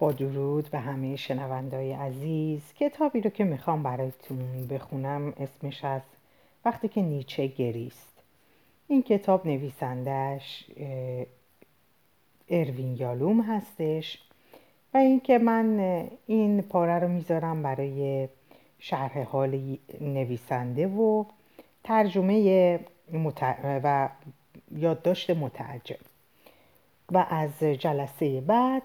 با درود به همه شنوندای عزیز کتابی رو که می‌خوام برایتون بخونم اسمش از وقتی که نیچه گریست. این کتاب نویسندش اروین یالوم هستش و اینکه من این پاره رو می‌ذارم برای شرح حال نویسنده و ترجمه و یادداشت مترجم. و از جلسه بعد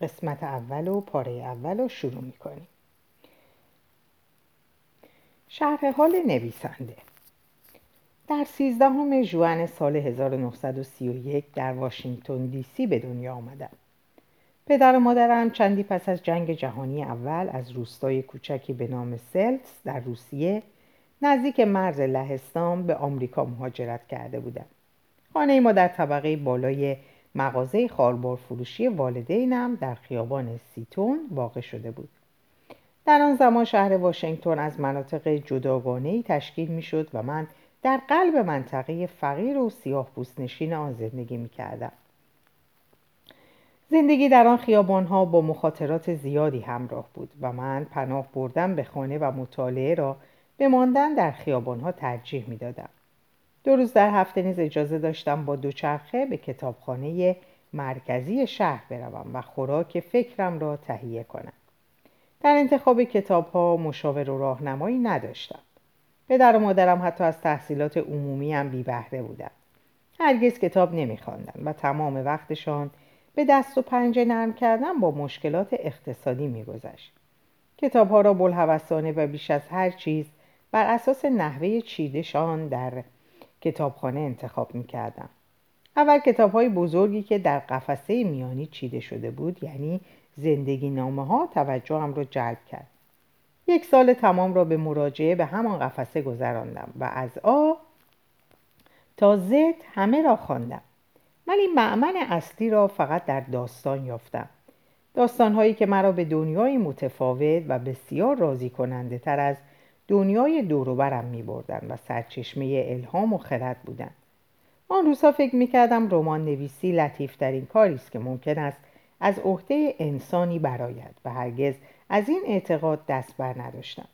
قسمت اول و پاره اول رو شروع می‌کنیم شرح حال نویسنده در سیزدهم ژوئن سال 1931 در واشنگتن دی سی به دنیا آمدم. پدر و مادرم چندی پس از جنگ جهانی اول از روستای کوچکی به نام سلتس در روسیه نزدیک مرز لهستان به آمریکا مهاجرت کرده بودند. خانه ما در طبقه بالای مغازه خاربار فروشی والدینم در خیابان سیتون واقع شده بود. در آن زمان شهر واشنگتن از مناطق جداگانه تشکیل می شد و من در قلب منطقه فقیر و سیاه نشین آن زندگی می کردم. زندگی در آن خیابان ها با مخاطرات زیادی همراه بود و من پناه بردن به خانه و مطالعه را به ماندن در خیابان ها ترجیح می دادم. دو روز در هفته نیز اجازه داشتم با دوچرخه به کتابخانه مرکزی شهر بروم و خوراک فکرم را تهیه کنم. در انتخاب کتاب ها مشاور و راهنمایی نداشتم. پدر و مادرم حتی از تحصیلات عمومی هم بی بهره بودن. هرگز کتاب نمیخواندند و تمام وقتشان به دست و پنجه نرم کردن با مشکلات اقتصادی میگذشت. کتاب ها را بلحوثانه و بیش از هر چیز بر اساس نحوه چیدشان در کتابخانه انتخاب می‌کردم. اول کتاب های بزرگی که در قفسه میانی چیده شده بود یعنی زندگی نامه ها توجهم را جلب کرد. یک سال تمام را به مراجعه به همان قفسه گذراندم و از آ تا زد همه را خواندم ولی معمن اصلی را فقط در داستان یافتم داستانهایی که مرا به دنیای متفاوت و بسیار راضی کننده تر از دنیای دوروبرم می بردن و سرچشمه الهام و خرد بودند. آن روزها فکر می کردم رمان نویسی لطیفترین کاری است که ممکن است از عهده انسانی براید و هرگز از این اعتقاد دست بر نداشتم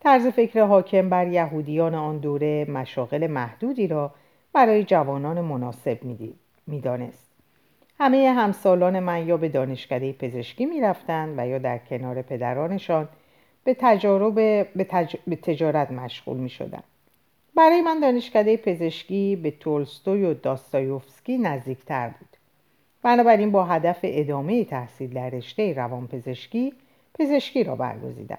طرز فکر حاکم بر یهودیان آن دوره مشاغل محدودی را برای جوانان مناسب می‌دانست همه همسالان من یا به دانشکده پزشکی می‌رفتند و یا در کنار پدرانشان به تجارب به, تجارت مشغول می شدن. برای من دانشکده پزشکی به تولستوی و داستایوفسکی نزدیکتر بود. بنابراین با هدف ادامه تحصیل در رشته روانپزشکی پزشکی را برگزیدم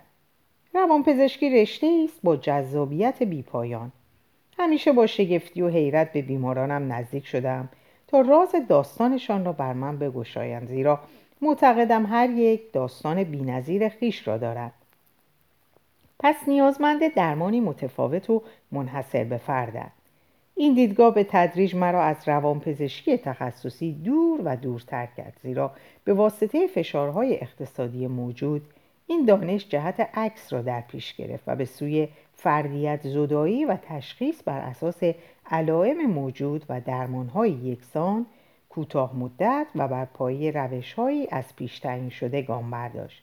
روان پزشکی رشته است با جذابیت بیپایان همیشه با شگفتی و حیرت به بیمارانم نزدیک شدم تا راز داستانشان را بر من بگشایند زیرا معتقدم هر یک داستان بینظیر خیش را دارد پس نیازمند درمانی متفاوت و منحصر به فردند این دیدگاه به تدریج مرا از روانپزشکی تخصصی دور و دورتر کرد زیرا به واسطه فشارهای اقتصادی موجود این دانش جهت عکس را در پیش گرفت و به سوی فردیت زدایی و تشخیص بر اساس علائم موجود و درمانهای یکسان کوتاه مدت و بر پایه روشهایی از پیش تعیین شده گام برداشت.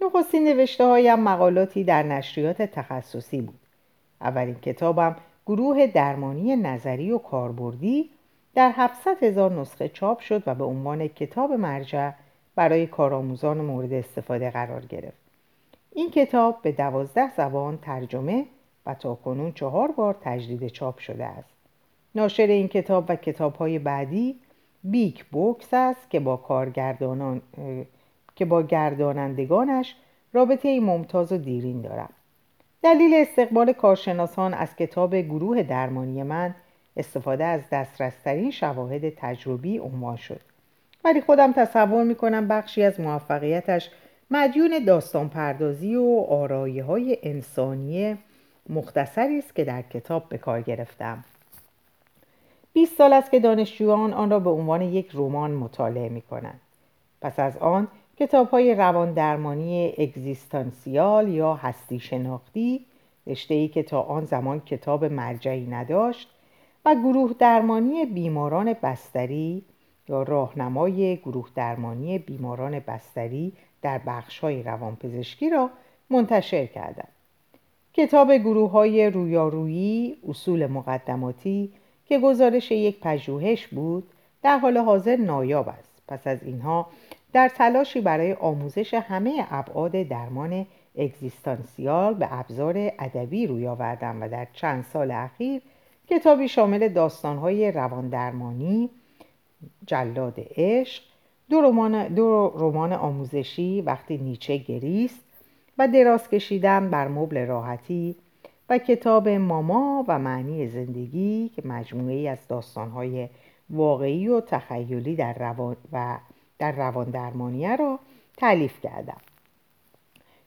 نخستین نوشته هایم مقالاتی در نشریات تخصصی بود اولین کتابم گروه درمانی نظری و کاربردی در 700 هزار نسخه چاپ شد و به عنوان کتاب مرجع برای کارآموزان مورد استفاده قرار گرفت. این کتاب به دوازده زبان ترجمه و تا کنون چهار بار تجدید چاپ شده است. ناشر این کتاب و کتاب های بعدی بیک بوکس است که با کارگردانان که با گردانندگانش رابطه ممتاز و دیرین دارم. دلیل استقبال کارشناسان از کتاب گروه درمانی من استفاده از دسترسترین شواهد تجربی عنوان شد ولی خودم تصور می‌کنم بخشی از موفقیتش مدیون داستان پردازی و آرایی های انسانی مختصری است که در کتاب به کار گرفتم 20 سال است که دانشجویان آن را به عنوان یک رمان مطالعه می کنند. پس از آن کتاب های روان درمانی اگزیستانسیال یا هستی شناختی رشته که تا آن زمان کتاب مرجعی نداشت و گروه درمانی بیماران بستری یا راهنمای گروه درمانی بیماران بستری در بخش های روانپزشکی را منتشر کردم. کتاب گروه های رویارویی اصول مقدماتی که گزارش یک پژوهش بود در حال حاضر نایاب است پس از اینها در تلاشی برای آموزش همه ابعاد درمان اگزیستانسیال به ابزار ادبی روی آوردم و در چند سال اخیر کتابی شامل داستانهای رواندرمانی جلاد عشق دو رمان, آموزشی وقتی نیچه گریست و دراز کشیدن بر مبل راحتی و کتاب ماما و معنی زندگی که مجموعه ای از داستانهای واقعی و تخیلی در روان و در روان درمانیه را تعلیف کردم.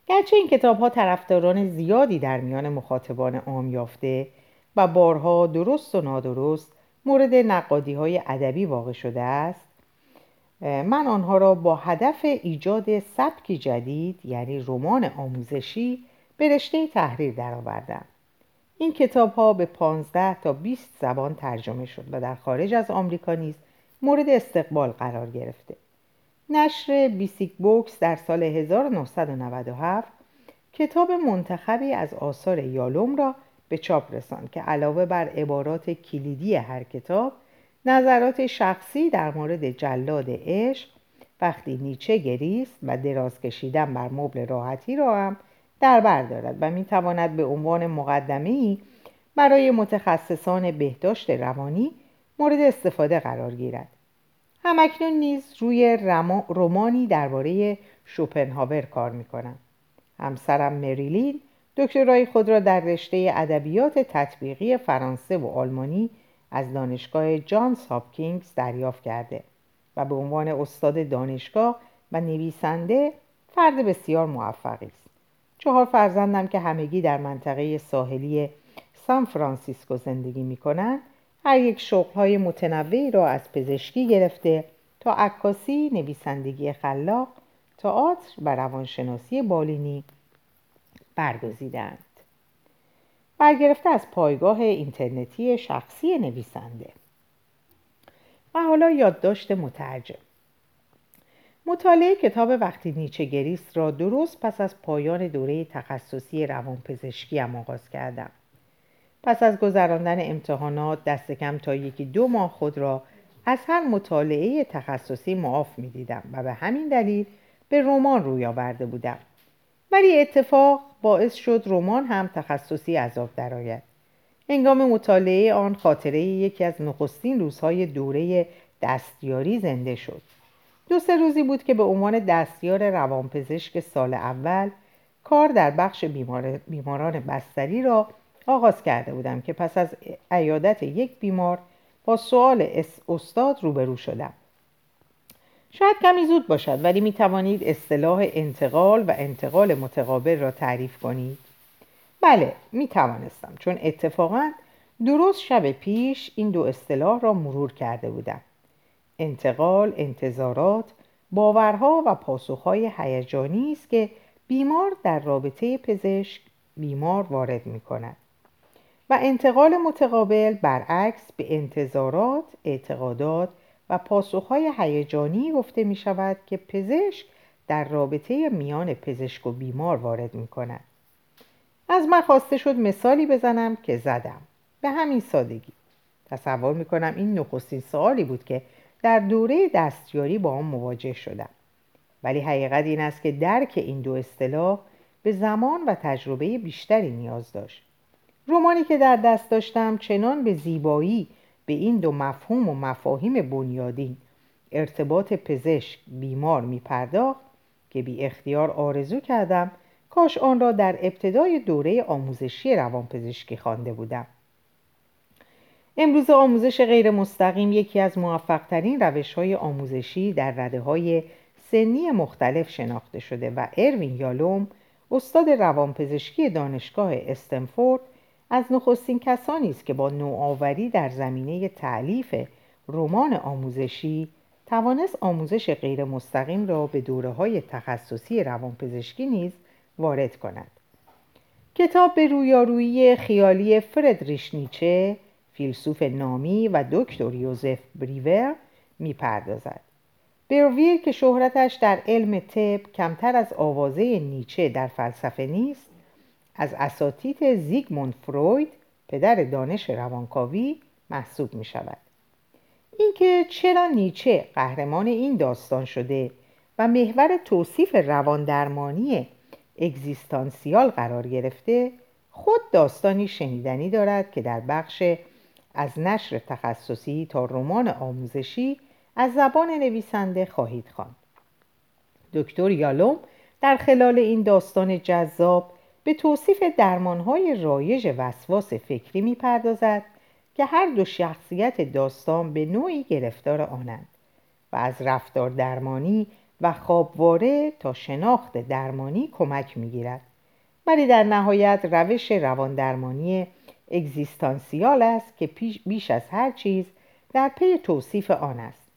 گرچه این کتاب ها طرفداران زیادی در میان مخاطبان عام یافته و بارها درست و نادرست مورد نقادی های ادبی واقع شده است من آنها را با هدف ایجاد سبکی جدید یعنی رمان آموزشی به رشته تحریر درآوردم. این کتاب ها به 15 تا 20 زبان ترجمه شد و در خارج از آمریکا نیز مورد استقبال قرار گرفته. نشر بیسیک بوکس در سال 1997 کتاب منتخبی از آثار یالوم را به چاپ رساند که علاوه بر عبارات کلیدی هر کتاب نظرات شخصی در مورد جلاد عشق وقتی نیچه گریست و دراز کشیدن بر مبل راحتی را هم در بر دارد و می تواند به عنوان مقدمه برای متخصصان بهداشت روانی مورد استفاده قرار گیرد. همکنون نیز روی رمانی درباره شوپنهاور کار می کنم. همسرم مریلین دکترای خود را در رشته ادبیات تطبیقی فرانسه و آلمانی از دانشگاه جانز هاپکینز دریافت کرده و به عنوان استاد دانشگاه و نویسنده فرد بسیار موفقی است چهار فرزندم که همگی در منطقه ساحلی سان فرانسیسکو زندگی می کنند هر یک شغلهای متنوعی را از پزشکی گرفته تا عکاسی، نویسندگی خلاق، تئاتر و روانشناسی بالینی برگزیدند. برگرفته از پایگاه اینترنتی شخصی نویسنده. و حالا یادداشت مترجم. مطالعه کتاب وقتی نیچه گریست را درست پس از پایان دوره تخصصی روانپزشکی هم آغاز کردم. پس از گذراندن امتحانات دست کم تا یکی دو ماه خود را از هر مطالعه تخصصی معاف می دیدم و به همین دلیل به رمان روی آورده بودم. ولی اتفاق باعث شد رمان هم تخصصی عذاب درآید. هنگام مطالعه آن خاطره یکی از نخستین روزهای دوره دستیاری زنده شد. دو سه روزی بود که به عنوان دستیار روانپزشک سال اول کار در بخش بیمار... بیماران بستری را آغاز کرده بودم که پس از عیادت یک بیمار با سوال استاد روبرو شدم. شاید کمی زود باشد ولی می توانید اصطلاح انتقال و انتقال متقابل را تعریف کنید. بله می توانستم چون اتفاقا درست شب پیش این دو اصطلاح را مرور کرده بودم. انتقال انتظارات باورها و پاسخهای هیجانی است که بیمار در رابطه پزشک بیمار وارد می کند. و انتقال متقابل برعکس به انتظارات، اعتقادات و پاسخهای هیجانی گفته می شود که پزشک در رابطه میان پزشک و بیمار وارد می کند. از من خواسته شد مثالی بزنم که زدم. به همین سادگی. تصور می کنم این نخستین سوالی بود که در دوره دستیاری با آن مواجه شدم. ولی حقیقت این است که درک این دو اصطلاح به زمان و تجربه بیشتری نیاز داشت. رومانی که در دست داشتم چنان به زیبایی به این دو مفهوم و مفاهیم بنیادین ارتباط پزشک بیمار می پرداخت که بی اختیار آرزو کردم کاش آن را در ابتدای دوره آموزشی روانپزشکی خوانده بودم. امروز آموزش غیر مستقیم یکی از موفقترین روش های آموزشی در رده های سنی مختلف شناخته شده و اروین یالوم استاد روانپزشکی دانشگاه استنفورد از نخستین کسانی است که با نوآوری در زمینه تعلیف رمان آموزشی توانست آموزش غیر مستقیم را به دوره های تخصصی روانپزشکی نیز وارد کند. کتاب به رویارویی خیالی فردریش نیچه فیلسوف نامی و دکتر یوزف بریور می‌پردازد. برویر که شهرتش در علم طب کمتر از آوازه نیچه در فلسفه نیست از اساتید زیگموند فروید پدر دانش روانکاوی محسوب می شود اینکه چرا نیچه قهرمان این داستان شده و محور توصیف رواندرمانی اگزیستانسیال قرار گرفته خود داستانی شنیدنی دارد که در بخش از نشر تخصصی تا رمان آموزشی از زبان نویسنده خواهید خواند. دکتر یالوم در خلال این داستان جذاب به توصیف درمانهای رایج وسواس فکری می‌پردازد که هر دو شخصیت داستان به نوعی گرفتار آنند و از رفتار درمانی و خوابواره تا شناخت درمانی کمک می‌گیرد. ولی در نهایت روش روان درمانی اگزیستانسیال است که بیش از هر چیز در پی توصیف آن است.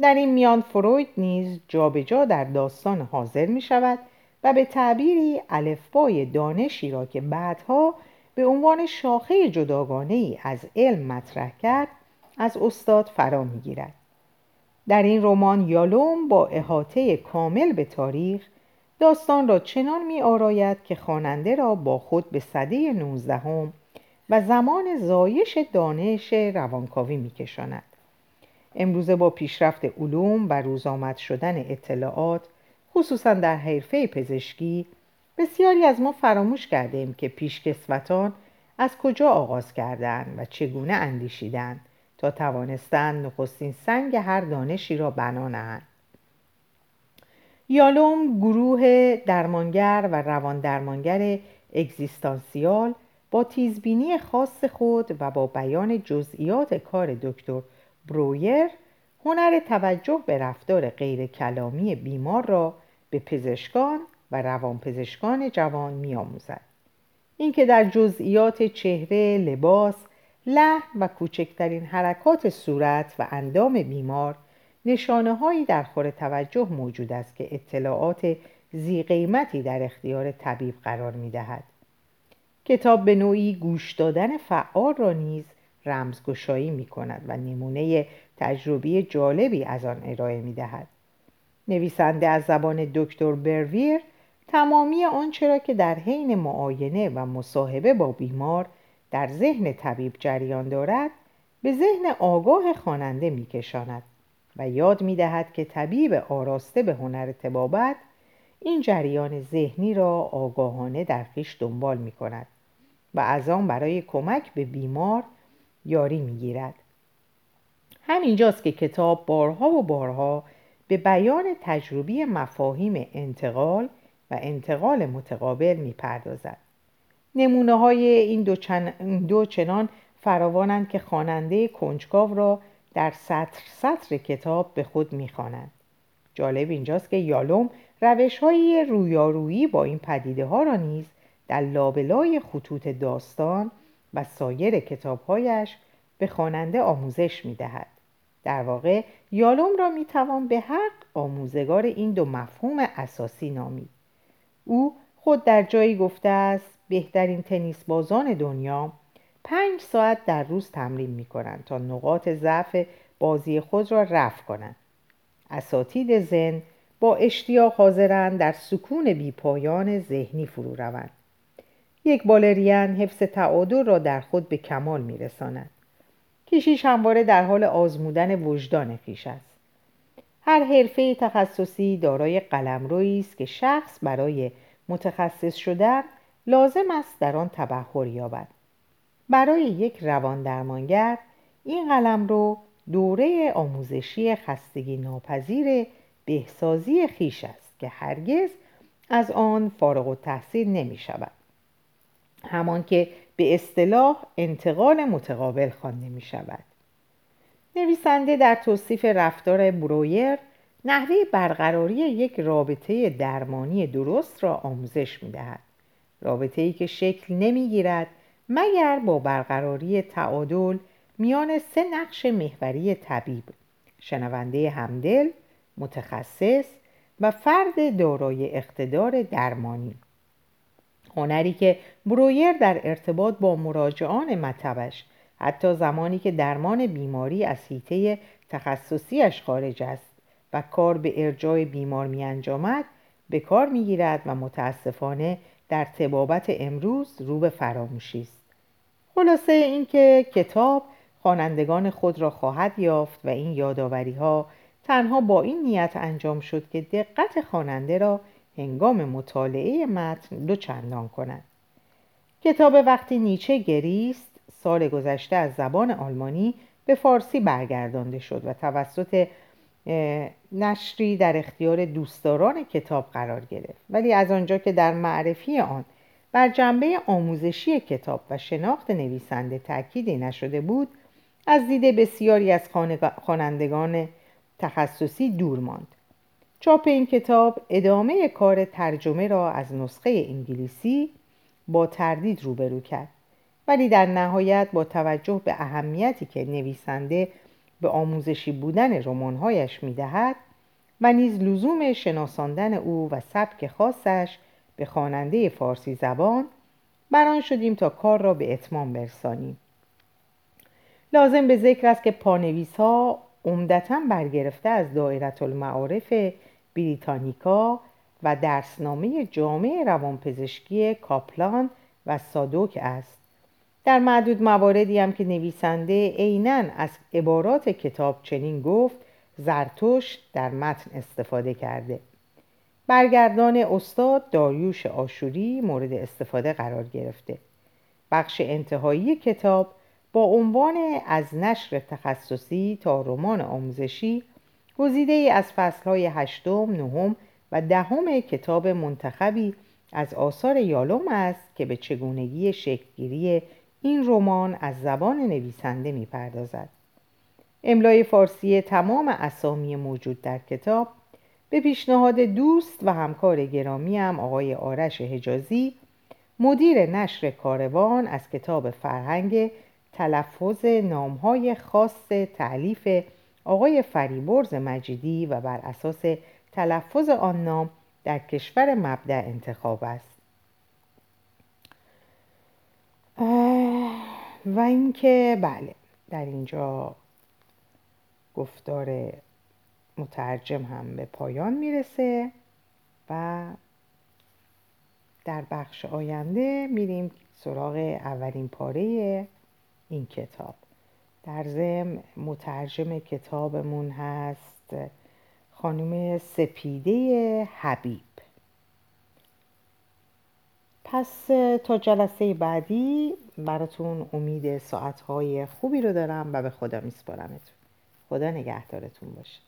در این میان فروید نیز جابجا در داستان حاضر می شود و به تعبیری الفبای دانشی را که بعدها به عنوان شاخه جداگانه ای از علم مطرح کرد از استاد فرا می‌گیرد در این رمان یالوم با احاطه کامل به تاریخ داستان را چنان می آراید که خواننده را با خود به صده نوزدهم و زمان زایش دانش روانکاوی می کشاند. امروزه با پیشرفت علوم و روزآمد شدن اطلاعات خصوصا در حرفه پزشکی بسیاری از ما فراموش کردیم که پیشکسوتان از کجا آغاز کردند و چگونه اندیشیدند تا توانستند نخستین سنگ هر دانشی را بنا نهند یالوم گروه درمانگر و روان درمانگر اگزیستانسیال با تیزبینی خاص خود و با بیان جزئیات کار دکتر برویر هنر توجه به رفتار غیر کلامی بیمار را به پزشکان و روانپزشکان جوان میآموزد اینکه در جزئیات چهره لباس لحن و کوچکترین حرکات صورت و اندام بیمار نشانه هایی در خور توجه موجود است که اطلاعات زی قیمتی در اختیار طبیب قرار می دهد. کتاب به نوعی گوش دادن فعال را نیز رمزگشایی می کند و نمونه تجربی جالبی از آن ارائه می دهد. نویسنده از زبان دکتر برویر تمامی آنچه را که در حین معاینه و مصاحبه با بیمار در ذهن طبیب جریان دارد به ذهن آگاه خواننده میکشاند و یاد می‌دهد که طبیب آراسته به هنر تبابت این جریان ذهنی را آگاهانه در خویش دنبال می کند و از آن برای کمک به بیمار یاری می گیرد. همینجاست که کتاب بارها و بارها به بیان تجربی مفاهیم انتقال و انتقال متقابل می پردازد. نمونه های این دو, چن... دو چنان فراوانند که خواننده کنجکاو را در سطر سطر کتاب به خود می‌خوانند. جالب اینجاست که یالوم روش های رویارویی با این پدیده ها را نیز در لابلای خطوط داستان و سایر کتابهایش به خواننده آموزش می دهد. در واقع یالوم را می توان به حق آموزگار این دو مفهوم اساسی نامید. او خود در جایی گفته است بهترین تنیس بازان دنیا پنج ساعت در روز تمرین می کنند تا نقاط ضعف بازی خود را رفع کنند. اساتید زن با اشتیاق حاضرند در سکون بیپایان ذهنی فرو روند. یک بالرین حفظ تعادل را در خود به کمال می رساند. کشیش همواره در حال آزمودن وجدان خیش است. هر حرفه تخصصی دارای قلمرویی است که شخص برای متخصص شدن لازم است در آن تبهر یابد برای یک روان درمانگر این قلم رو دوره آموزشی خستگی ناپذیر بهسازی خیش است که هرگز از آن فارغ و تحصیل نمی شود همان که به اصطلاح انتقال متقابل خوانده می شود نویسنده در توصیف رفتار برویر نحوه برقراری یک رابطه درمانی درست را آموزش می دهد. رابطه ای که شکل نمی گیرد مگر با برقراری تعادل میان سه نقش محوری طبیب شنونده همدل، متخصص و فرد دارای اقتدار درمانی هنری که برویر در ارتباط با مراجعان مطبش حتی زمانی که درمان بیماری از حیطه تخصصیش خارج است و کار به ارجای بیمار می انجامد به کار می گیرد و متاسفانه در تبابت امروز رو به فراموشی است. خلاصه اینکه کتاب خوانندگان خود را خواهد یافت و این یادآوری ها تنها با این نیت انجام شد که دقت خواننده را هنگام مطالعه متن دو چندان کند کتاب وقتی نیچه گریست سال گذشته از زبان آلمانی به فارسی برگردانده شد و توسط نشری در اختیار دوستداران کتاب قرار گرفت. ولی از آنجا که در معرفی آن بر جنبه آموزشی کتاب و شناخت نویسنده تأکیدی نشده بود از دید بسیاری از خوانندگان تخصصی دور ماند. چاپ این کتاب ادامه کار ترجمه را از نسخه انگلیسی با تردید روبرو کرد ولی در نهایت با توجه به اهمیتی که نویسنده به آموزشی بودن رمانهایش می‌دهد و نیز لزوم شناساندن او و سبک خاصش به خواننده فارسی زبان بران شدیم تا کار را به اتمام برسانیم. لازم به ذکر است که پانویس ها عمدتا برگرفته از دایره المعارف بریتانیکا و درسنامه جامعه روانپزشکی کاپلان و سادوک است. در معدود مواردی هم که نویسنده عینا از عبارات کتاب چنین گفت زرتوش در متن استفاده کرده. برگردان استاد داریوش آشوری مورد استفاده قرار گرفته. بخش انتهایی کتاب با عنوان از نشر تخصصی تا رمان آموزشی گزیده ای از فصلهای هشتم، نهم و دهم کتاب منتخبی از آثار یالوم است که به چگونگی شکلگیری این رمان از زبان نویسنده می‌پردازد. املای فارسی تمام اسامی موجود در کتاب به پیشنهاد دوست و همکار گرامیم آقای آرش حجازی مدیر نشر کاروان از کتاب فرهنگ تلفظ نامهای خاص تعلیف آقای فریبرز مجیدی و بر اساس تلفظ آن نام در کشور مبدع انتخاب است. و اینکه بله در اینجا گفتار مترجم هم به پایان می‌رسه و در بخش آینده میریم سراغ اولین پاره این کتاب. در ضمن مترجم کتابمون هست خانم سپیده حبیب. پس تا جلسه بعدی براتون امید ساعتهای خوبی رو دارم و به خدا میسپارمتون. خدا نگهدارتون باشه.